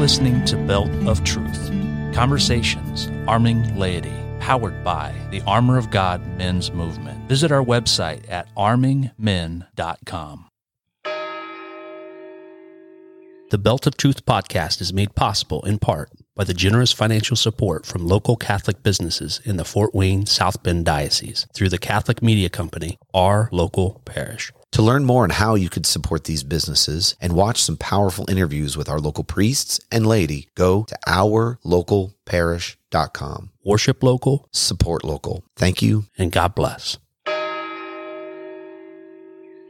listening to Belt of Truth Conversations Arming Laity, powered by the Armor of God Men's Movement. Visit our website at armingmen.com. The Belt of Truth podcast is made possible in part by the generous financial support from local Catholic businesses in the Fort Wayne South Bend Diocese through the Catholic Media Company, our local parish. To learn more on how you could support these businesses and watch some powerful interviews with our local priests and laity, go to ourlocalparish.com. Worship local, Support local. Thank you. and God bless.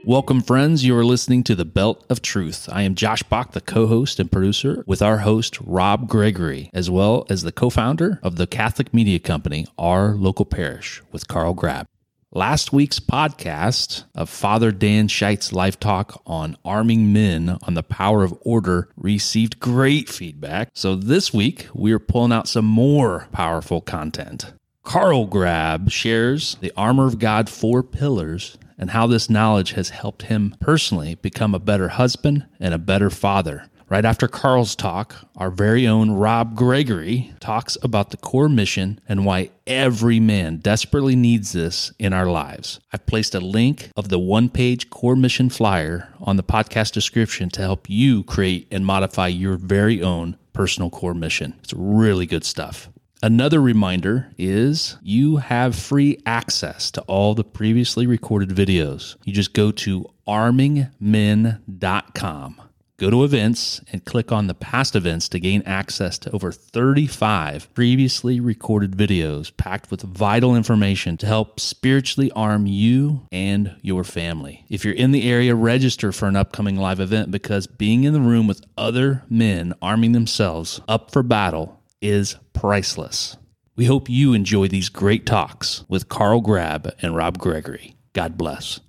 Welcome, friends. You are listening to the Belt of Truth. I am Josh Bach, the co host and producer, with our host, Rob Gregory, as well as the co founder of the Catholic Media Company, Our Local Parish, with Karl Grab. Last week's podcast of Father Dan Scheidt's life talk on arming men on the power of order received great feedback. So this week, we are pulling out some more powerful content. Karl Grab shares the Armor of God four pillars and how this knowledge has helped him personally become a better husband and a better father. Right after Karl's talk, our very own Rob Gregory talks about the core mission and why every man desperately needs this in our lives. I've placed a link of the one page core mission flyer on the podcast description to help you create and modify your very own personal core mission. It's really good stuff. Another reminder is you have free access to all the previously recorded videos. You just go to armingmen.com. Go to events and click on the past events to gain access to over 35 previously recorded videos packed with vital information to help spiritually arm you and your family. If you're in the area, register for an upcoming live event because being in the room with other men arming themselves up for battle is priceless. We hope you enjoy these great talks with Karl Grab and Rob Gregory. God bless.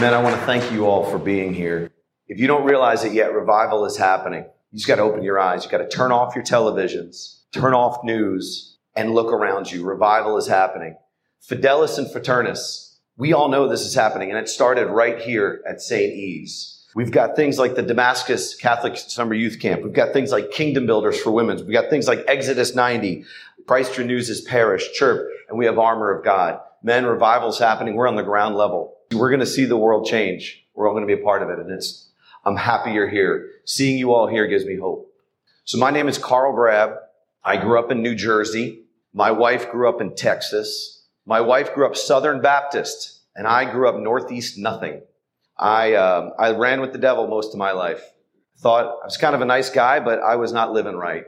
Men, I want to thank you all for being here. If you don't realize it yet, revival is happening. You just got to open your eyes. You got to turn off your televisions, turn off news, and look around you. Revival is happening. Fidelis and Fraternus. We all know this is happening, and it started right here at St. E's. We've got things like the Damascus Catholic Summer Youth Camp. We've got things like Kingdom Builders for Women. We've got things like Exodus 90, Christ Renews His Parish, Chirp, and we have Armor of God. Men, revival's happening. We're on the ground level. We're going to see the world change. We're all going to be a part of it. And it's, I'm happy you're here. Seeing you all here gives me hope. So my name is Karl Grab. I grew up in New Jersey. My wife grew up in Texas. My wife grew up Southern Baptist and I grew up Northeast nothing. I, um, I ran with the devil most of my life. Thought I was kind of a nice guy, but I was not living right.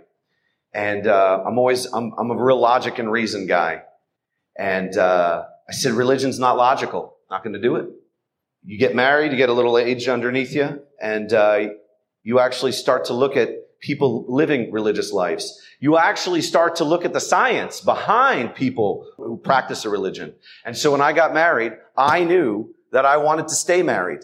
And, uh, I'm always, I'm, I'm a real logic and reason guy. And, uh, I said, religion's not logical. Not going to do it. You get married, you get a little age underneath you, and uh, you actually start to look at people living religious lives. You actually start to look at the science behind people who practice a religion. And so when I got married, I knew that I wanted to stay married.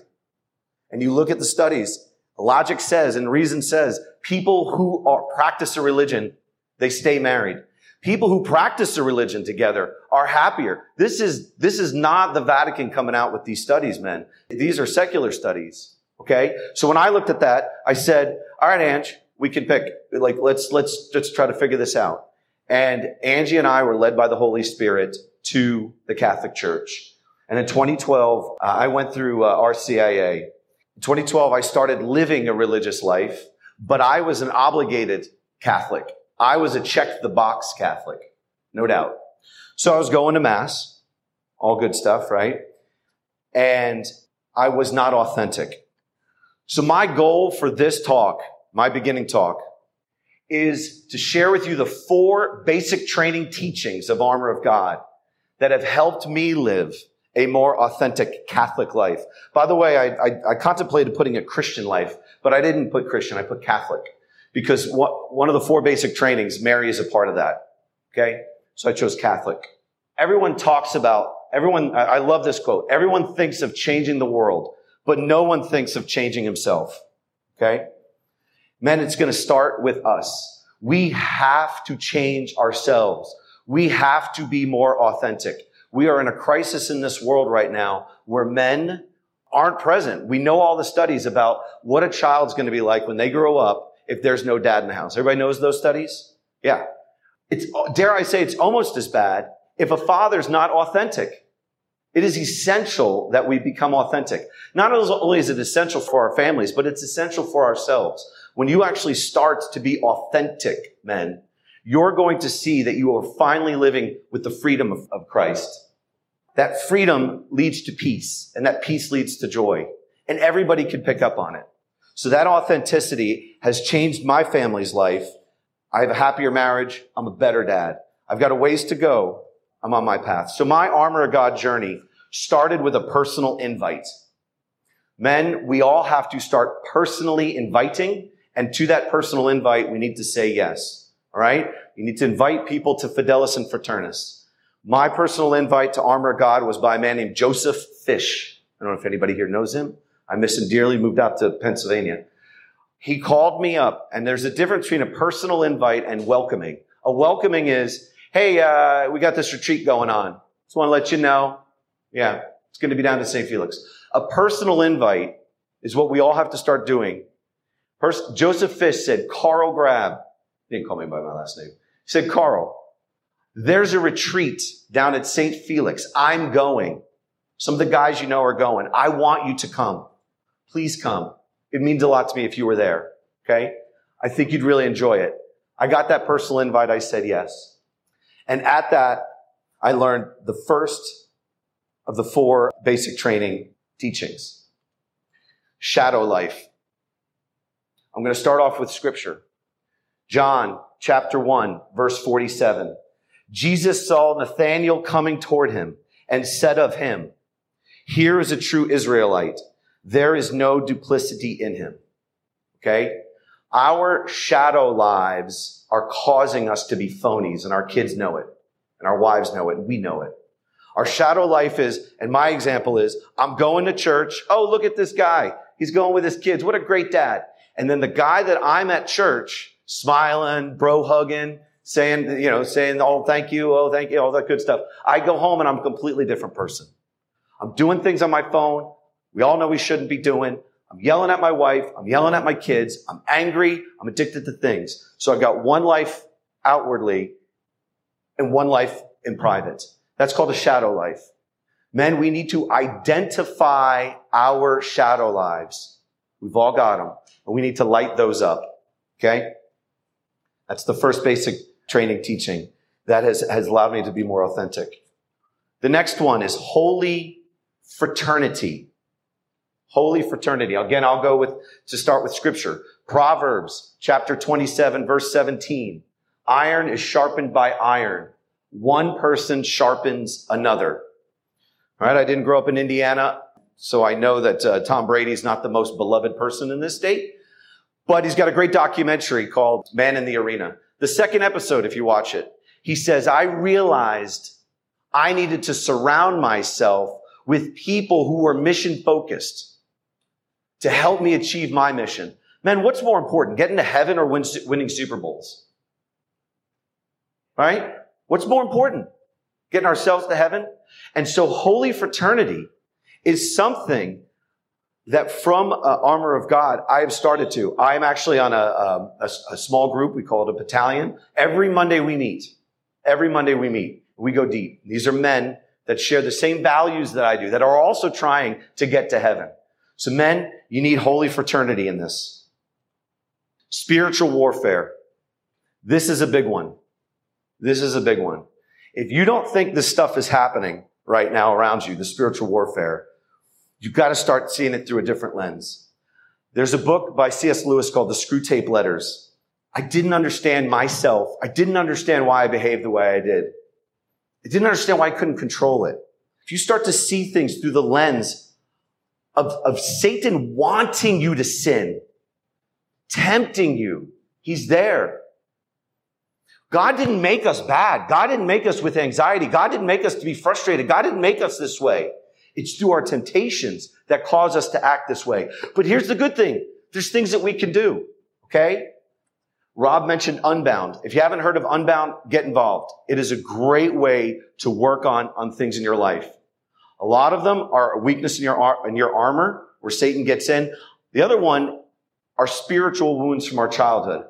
And you look at the studies, logic says and reason says people who are, practice a religion, they stay married. People who practice a religion together are happier. This is, this is not the Vatican coming out with these studies, men. These are secular studies. Okay. So when I looked at that, I said, all right, Ange, we can pick, like, let's, let's, let's try to figure this out. And Angie and I were led by the Holy Spirit to the Catholic Church. And in 2012, uh, I went through uh, RCIA. In 2012, I started living a religious life, but I was an obligated Catholic. I was a check the box Catholic, no doubt. So I was going to mass, all good stuff, right? And I was not authentic. So my goal for this talk, my beginning talk, is to share with you the four basic training teachings of Armor of God that have helped me live a more authentic Catholic life. By the way, I, I, I contemplated putting a Christian life, but I didn't put Christian, I put Catholic because what, one of the four basic trainings, Mary is a part of that. Okay. So I chose Catholic. Everyone talks about, everyone, I love this quote. Everyone thinks of changing the world, but no one thinks of changing himself. Okay. Men, it's going to start with us. We have to change ourselves. We have to be more authentic. We are in a crisis in this world right now where men aren't present. We know all the studies about what a child's going to be like when they grow up if there's no dad in the house. Everybody knows those studies? Yeah. It's, dare I say, it's almost as bad if a father's not authentic. It is essential that we become authentic. Not only is it essential for our families, but it's essential for ourselves. When you actually start to be authentic, men, you're going to see that you are finally living with the freedom of, of Christ. That freedom leads to peace, and that peace leads to joy. And everybody can pick up on it. So that authenticity has changed my family's life. I have a happier marriage. I'm a better dad. I've got a ways to go. I'm on my path. So my armor of God journey started with a personal invite. Men, we all have to start personally inviting. And to that personal invite, we need to say yes. All right. You need to invite people to Fidelis and Fraternus. My personal invite to Armor of God was by a man named Joseph Fish. I don't know if anybody here knows him. I miss him dearly, moved out to Pennsylvania. He called me up, and there's a difference between a personal invite and welcoming. A welcoming is, hey, uh, we got this retreat going on. Just want to let you know. Yeah, it's going to be down to St. Felix. A personal invite is what we all have to start doing. First, Joseph Fish said, Karl Grab, didn't call me by my last name. He said, Karl, there's a retreat down at St. Felix. I'm going. Some of the guys you know are going. I want you to come. Please come. It means a lot to me if you were there. Okay. I think you'd really enjoy it. I got that personal invite. I said yes. And at that, I learned the first of the four basic training teachings. Shadow life. I'm going to start off with scripture. John chapter 1, verse 47. Jesus saw Nathanael coming toward him and said of him, Here is a true Israelite. There is no duplicity in him. Okay? Our shadow lives are causing us to be phonies and our kids know it and our wives know it and we know it. Our shadow life is, and my example is, I'm going to church. Oh, look at this guy. He's going with his kids. What a great dad. And then the guy that I'm at church, smiling, bro hugging, saying, you know, saying, oh, thank you. Oh, thank you. All that good stuff. I go home and I'm a completely different person. I'm doing things on my phone. We all know we shouldn't be doing. I'm yelling at my wife. I'm yelling at my kids. I'm angry. I'm addicted to things. So I've got one life outwardly and one life in private. That's called a shadow life. Men, we need to identify our shadow lives. We've all got them. And we need to light those up. Okay? That's the first basic training teaching that has, has allowed me to be more authentic. The next one is holy fraternity. Holy fraternity. Again, I'll go with, to start with scripture. Proverbs chapter 27 verse 17. Iron is sharpened by iron. One person sharpens another. All right. I didn't grow up in Indiana, so I know that uh, Tom Brady's not the most beloved person in this state, but he's got a great documentary called Man in the Arena. The second episode, if you watch it, he says, I realized I needed to surround myself with people who were mission focused to help me achieve my mission. Man, what's more important, getting to heaven or win, winning Super Bowls? Right? What's more important? Getting ourselves to heaven? And so holy fraternity is something that from uh, Armor of God, I have started to. I am actually on a, um, a, a, small group. We call it a battalion. Every Monday we meet. Every Monday we meet. We go deep. These are men that share the same values that I do, that are also trying to get to heaven. So men, you need holy fraternity in this. Spiritual warfare. This is a big one. This is a big one. If you don't think this stuff is happening right now around you, the spiritual warfare, you've got to start seeing it through a different lens. There's a book by C.S. Lewis called The Screwtape Letters. I didn't understand myself. I didn't understand why I behaved the way I did. I didn't understand why I couldn't control it. If you start to see things through the lens of, of Satan wanting you to sin, tempting you. He's there. God didn't make us bad. God didn't make us with anxiety. God didn't make us to be frustrated. God didn't make us this way. It's through our temptations that cause us to act this way. But here's the good thing. There's things that we can do. Okay? Rob mentioned Unbound. If you haven't heard of Unbound, get involved. It is a great way to work on, on things in your life. A lot of them are a weakness in your, in your armor where Satan gets in. The other one are spiritual wounds from our childhood.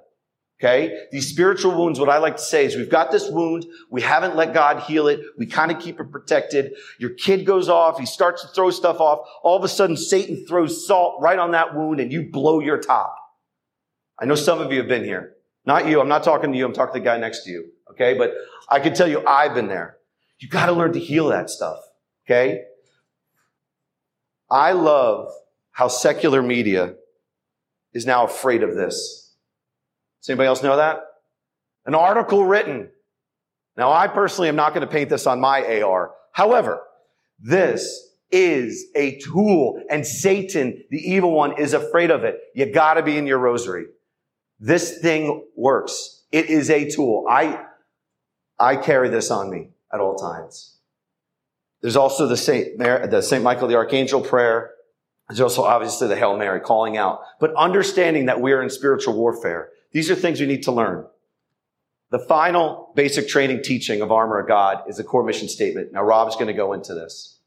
Okay. These spiritual wounds, what I like to say is we've got this wound. We haven't let God heal it. We kind of keep it protected. Your kid goes off. He starts to throw stuff off. All of a sudden, Satan throws salt right on that wound and you blow your top. I know some of you have been here. Not you. I'm not talking to you. I'm talking to the guy next to you. Okay. But I can tell you I've been there. You got to learn to heal that stuff. Okay. I love how secular media is now afraid of this. Does anybody else know that? An article written. Now, I personally am not going to paint this on my AR. However, this is a tool and Satan, the evil one, is afraid of it. You gotta be in your rosary. This thing works. It is a tool. I, I carry this on me at all times. There's also the Saint, Mary, the Saint Michael the Archangel prayer. There's also obviously the Hail Mary calling out, but understanding that we are in spiritual warfare. These are things we need to learn. The final basic training teaching of Armor of God is a core mission statement. Now, Rob's going to go into this.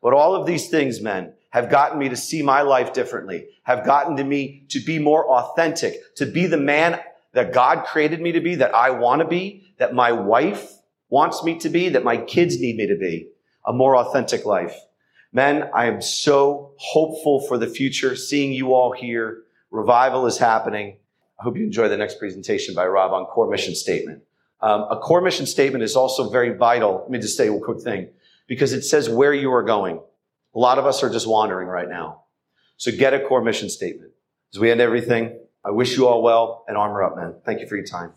But all of these things, men, have gotten me to see my life differently, have gotten to me to be more authentic, to be the man that God created me to be, that I want to be, that my wife wants me to be, that my kids need me to be. A more authentic life. Men, I am so hopeful for the future, seeing you all here. Revival is happening. I hope you enjoy the next presentation by Rob on core mission statement. Um, a core mission statement is also very vital. Let me just say a quick thing because it says where you are going. A lot of us are just wandering right now. So get a core mission statement. As we end everything, I wish you all well and armor up, man. Thank you for your time.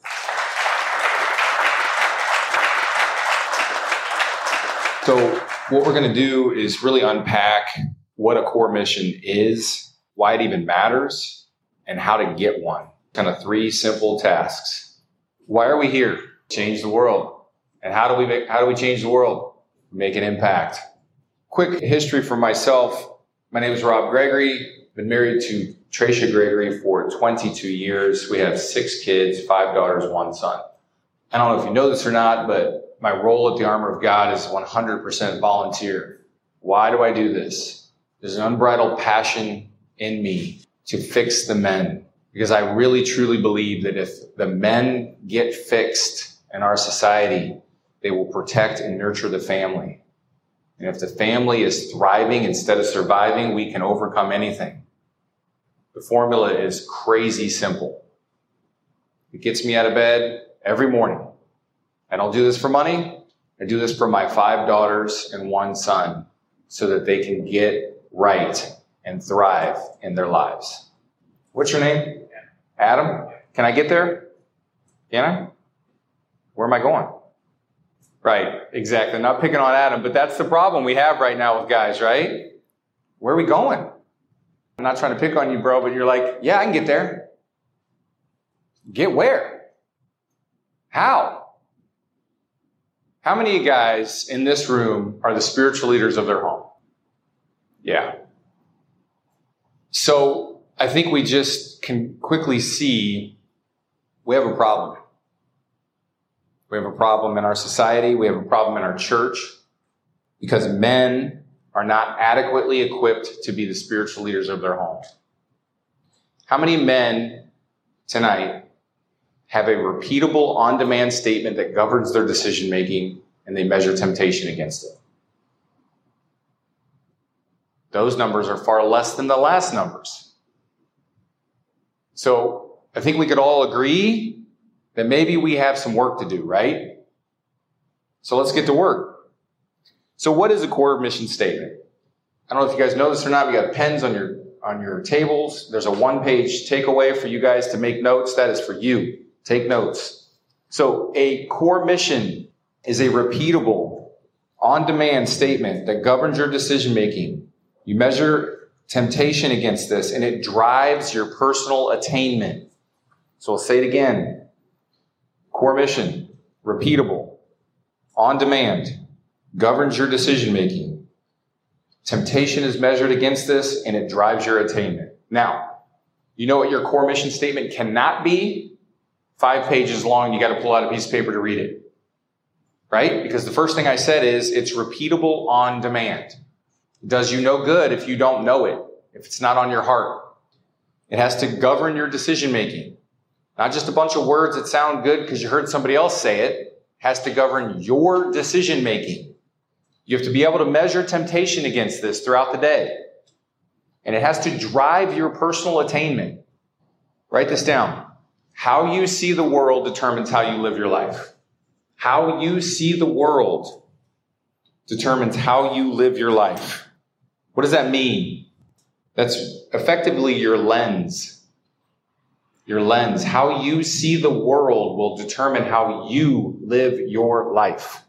So what we're going to do is really unpack what a core mission is, why it even matters, and how to get one kind of three simple tasks. Why are we here? Change the world. And how do we make, how do we change the world? Make an impact. Quick history for myself. My name is Rob Gregory. Been married to Tracia Gregory for 22 years. We have six kids, five daughters, one son. I don't know if you know this or not, but my role at the Armor of God is 100% volunteer. Why do I do this? There's an unbridled passion in me to fix the men because I really truly believe that if the men get fixed in our society, they will protect and nurture the family. And if the family is thriving instead of surviving, we can overcome anything. The formula is crazy simple. It gets me out of bed every morning. I don't do this for money. I do this for my five daughters and one son so that they can get right and thrive in their lives. What's your name? Adam? Can I get there? Can I? Where am I going? Right, exactly. Not picking on Adam, but that's the problem we have right now with guys, right? Where are we going? I'm not trying to pick on you, bro, but you're like, yeah, I can get there. Get where? How? How many guys in this room are the spiritual leaders of their home? Yeah. So I think we just can quickly see we have a problem. We have a problem in our society. We have a problem in our church because men are not adequately equipped to be the spiritual leaders of their home. How many men tonight have a repeatable on demand statement that governs their decision making and they measure temptation against it? Those numbers are far less than the last numbers. So I think we could all agree that maybe we have some work to do, right? So let's get to work. So what is a core mission statement? I don't know if you guys know this or not. We got pens on your on your tables. There's a one-page takeaway for you guys to make notes. That is for you. Take notes. So a core mission is a repeatable, on-demand statement that governs your decision making. You measure temptation against this and it drives your personal attainment. So I'll say it again. Core mission, repeatable, on demand, governs your decision making. Temptation is measured against this and it drives your attainment. Now, you know what your core mission statement cannot be? Five pages long. You got to pull out a piece of paper to read it. right? Because the first thing I said is it's repeatable on demand. It does you no good if you don't know it, if it's not on your heart. It has to govern your decision making. Not just a bunch of words that sound good because you heard somebody else say it. it has to govern your decision making. You have to be able to measure temptation against this throughout the day. And it has to drive your personal attainment. Write this down. How you see the world determines how you live your life. How you see the world determines how you live your life. What does that mean? That's effectively your lens. Your lens. How you see the world will determine how you live your life.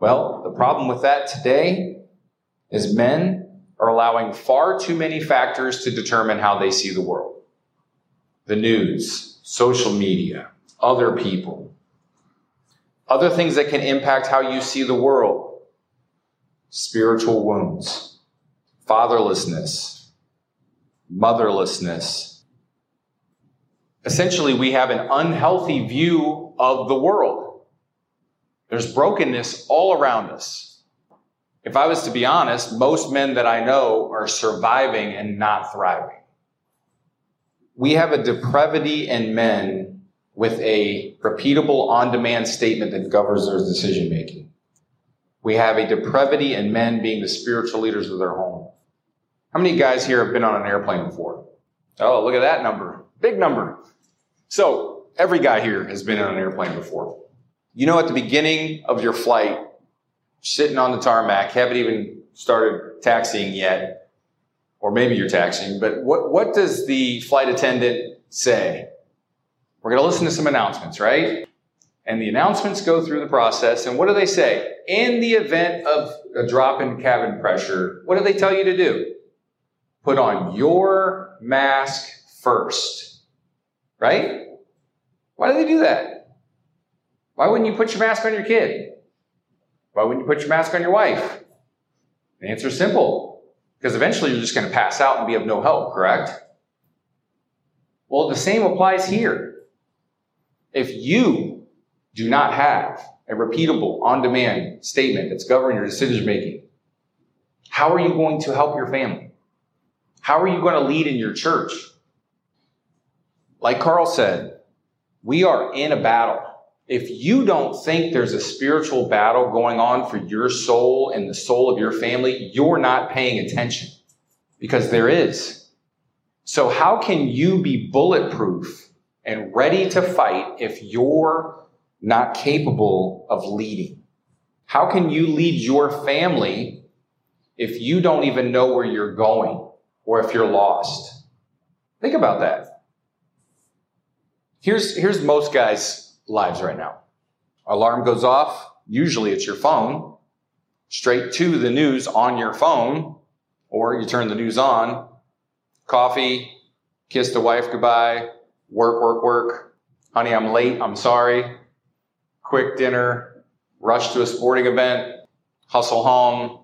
Well, the problem with that today is men are allowing far too many factors to determine how they see the world. The news, social media, other people, other things that can impact how you see the world. Spiritual wounds, fatherlessness, motherlessness. Essentially, we have an unhealthy view of the world. There's brokenness all around us. If I was to be honest, most men that I know are surviving and not thriving. We have a depravity in men with a repeatable on demand statement that governs their decision making. We have a depravity in men being the spiritual leaders of their home. How many guys here have been on an airplane before? Oh, look at that number. Big number. So, every guy here has been on an airplane before. You know, at the beginning of your flight, sitting on the tarmac, haven't even started taxiing yet, or maybe you're taxiing, but what, what does the flight attendant say? We're going to listen to some announcements, right? And the announcements go through the process, and what do they say? In the event of a drop in cabin pressure, what do they tell you to do? Put on your mask first. Right? Why do they do that? Why wouldn't you put your mask on your kid? Why wouldn't you put your mask on your wife? The answer is simple. Because eventually you're just going to pass out and be of no help, correct? Well, the same applies here. If you do not have a repeatable, on demand statement that's governing your decision making, how are you going to help your family? How are you going to lead in your church? Like Karl said, we are in a battle. If you don't think there's a spiritual battle going on for your soul and the soul of your family, you're not paying attention because there is. So how can you be bulletproof and ready to fight if you're not capable of leading? How can you lead your family if you don't even know where you're going? or if you're lost. Think about that. Here's, here's most guys' lives right now. Alarm goes off. Usually it's your phone. Straight to the news on your phone, or you turn the news on. Coffee, kiss the wife goodbye, work, work, work. Honey, I'm late. I'm sorry. Quick dinner, rush to a sporting event, hustle home,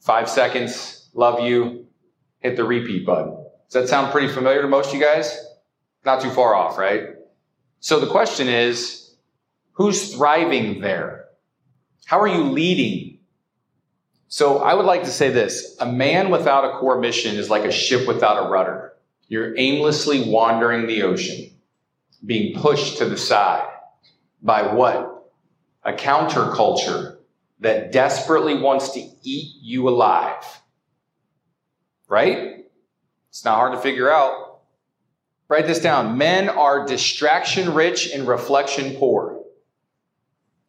five seconds, love you, hit the repeat button. Does that sound pretty familiar to most of you guys? Not too far off, right? So the question is, who's thriving there? How are you leading? So I would like to say this. A man without a core mission is like a ship without a rudder. You're aimlessly wandering the ocean, being pushed to the side by what? A counterculture that desperately wants to eat you alive right? It's not hard to figure out. Write this down. Men are distraction rich and reflection poor.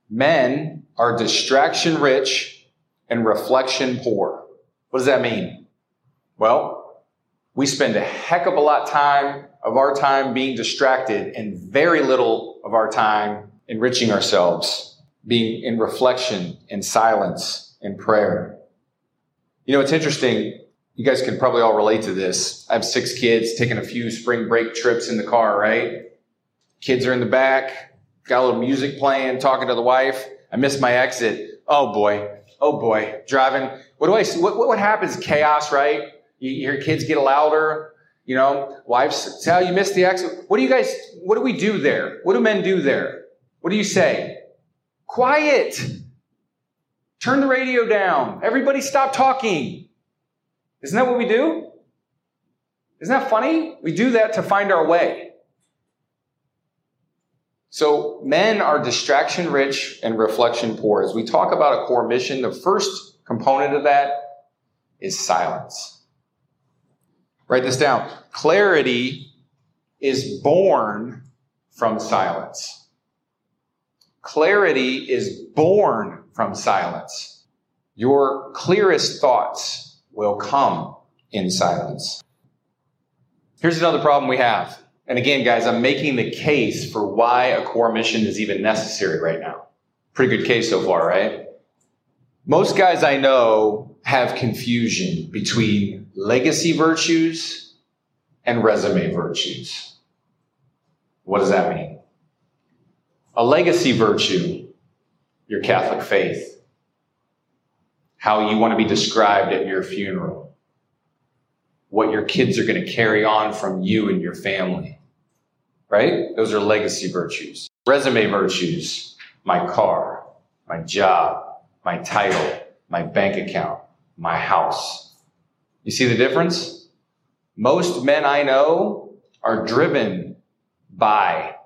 Men are distraction rich and reflection poor. What does that mean? Well, we spend a heck of a lot of time of our time being distracted and very little of our time enriching ourselves, being in reflection, in silence, in prayer. You know, it's interesting you guys can probably all relate to this. I have six kids, taking a few spring break trips in the car, right? Kids are in the back, got a little music playing, talking to the wife. I missed my exit. Oh boy. Oh boy. Driving. What do I see? What, what happens? Chaos, right? You, your kids get louder. You know, wives oh, you missed the exit. What do you guys, what do we do there? What do men do there? What do you say? Quiet. Turn the radio down. Everybody stop talking. Isn't that what we do? Isn't that funny? We do that to find our way. So, men are distraction rich and reflection poor. As we talk about a core mission, the first component of that is silence. Write this down. Clarity is born from silence. Clarity is born from silence. Your clearest thoughts will come in silence. Here's another problem we have. And again, guys, I'm making the case for why a core mission is even necessary right now. Pretty good case so far, right? Most guys I know have confusion between legacy virtues and resume virtues. What does that mean? A legacy virtue, your Catholic faith, how you want to be described at your funeral, what your kids are going to carry on from you and your family, right? Those are legacy virtues. Resume virtues, my car, my job, my title, my bank account, my house. You see the difference? Most men I know are driven by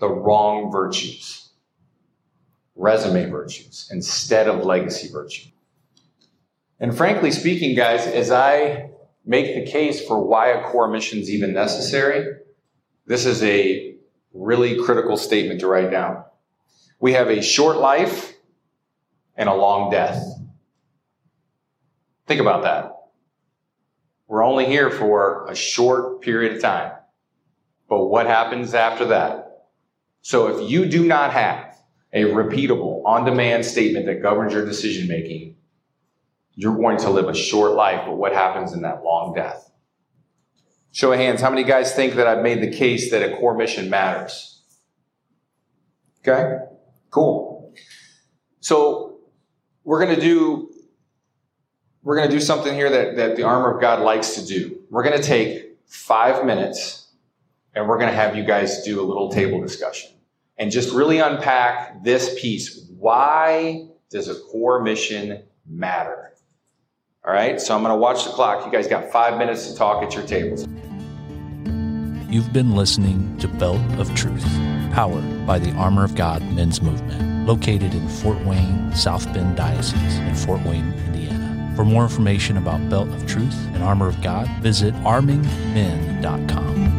the wrong virtues, resume virtues, instead of legacy virtue. And frankly speaking, guys, as I make the case for why a core mission is even necessary, this is a really critical statement to write down. We have a short life and a long death. Think about that. We're only here for a short period of time. But what happens after that? So if you do not have a repeatable, on demand statement that governs your decision making, you're going to live a short life. But what happens in that long death? Show of hands, how many guys think that I've made the case that a core mission matters? Okay, cool. So we're going to do we're going to do something here that, that the armor of God likes to do. We're going to take five minutes and we're going to have you guys do a little table discussion and just really unpack this piece. Why does a core mission matter? All right, so I'm going to watch the clock. You guys got five minutes to talk at your tables. You've been listening to Belt of Truth, powered by the Armor of God Men's Movement located in Fort Wayne, South Bend Diocese in Fort Wayne, Indiana. For more information about Belt of Truth and Armor of God, visit armingmen.com.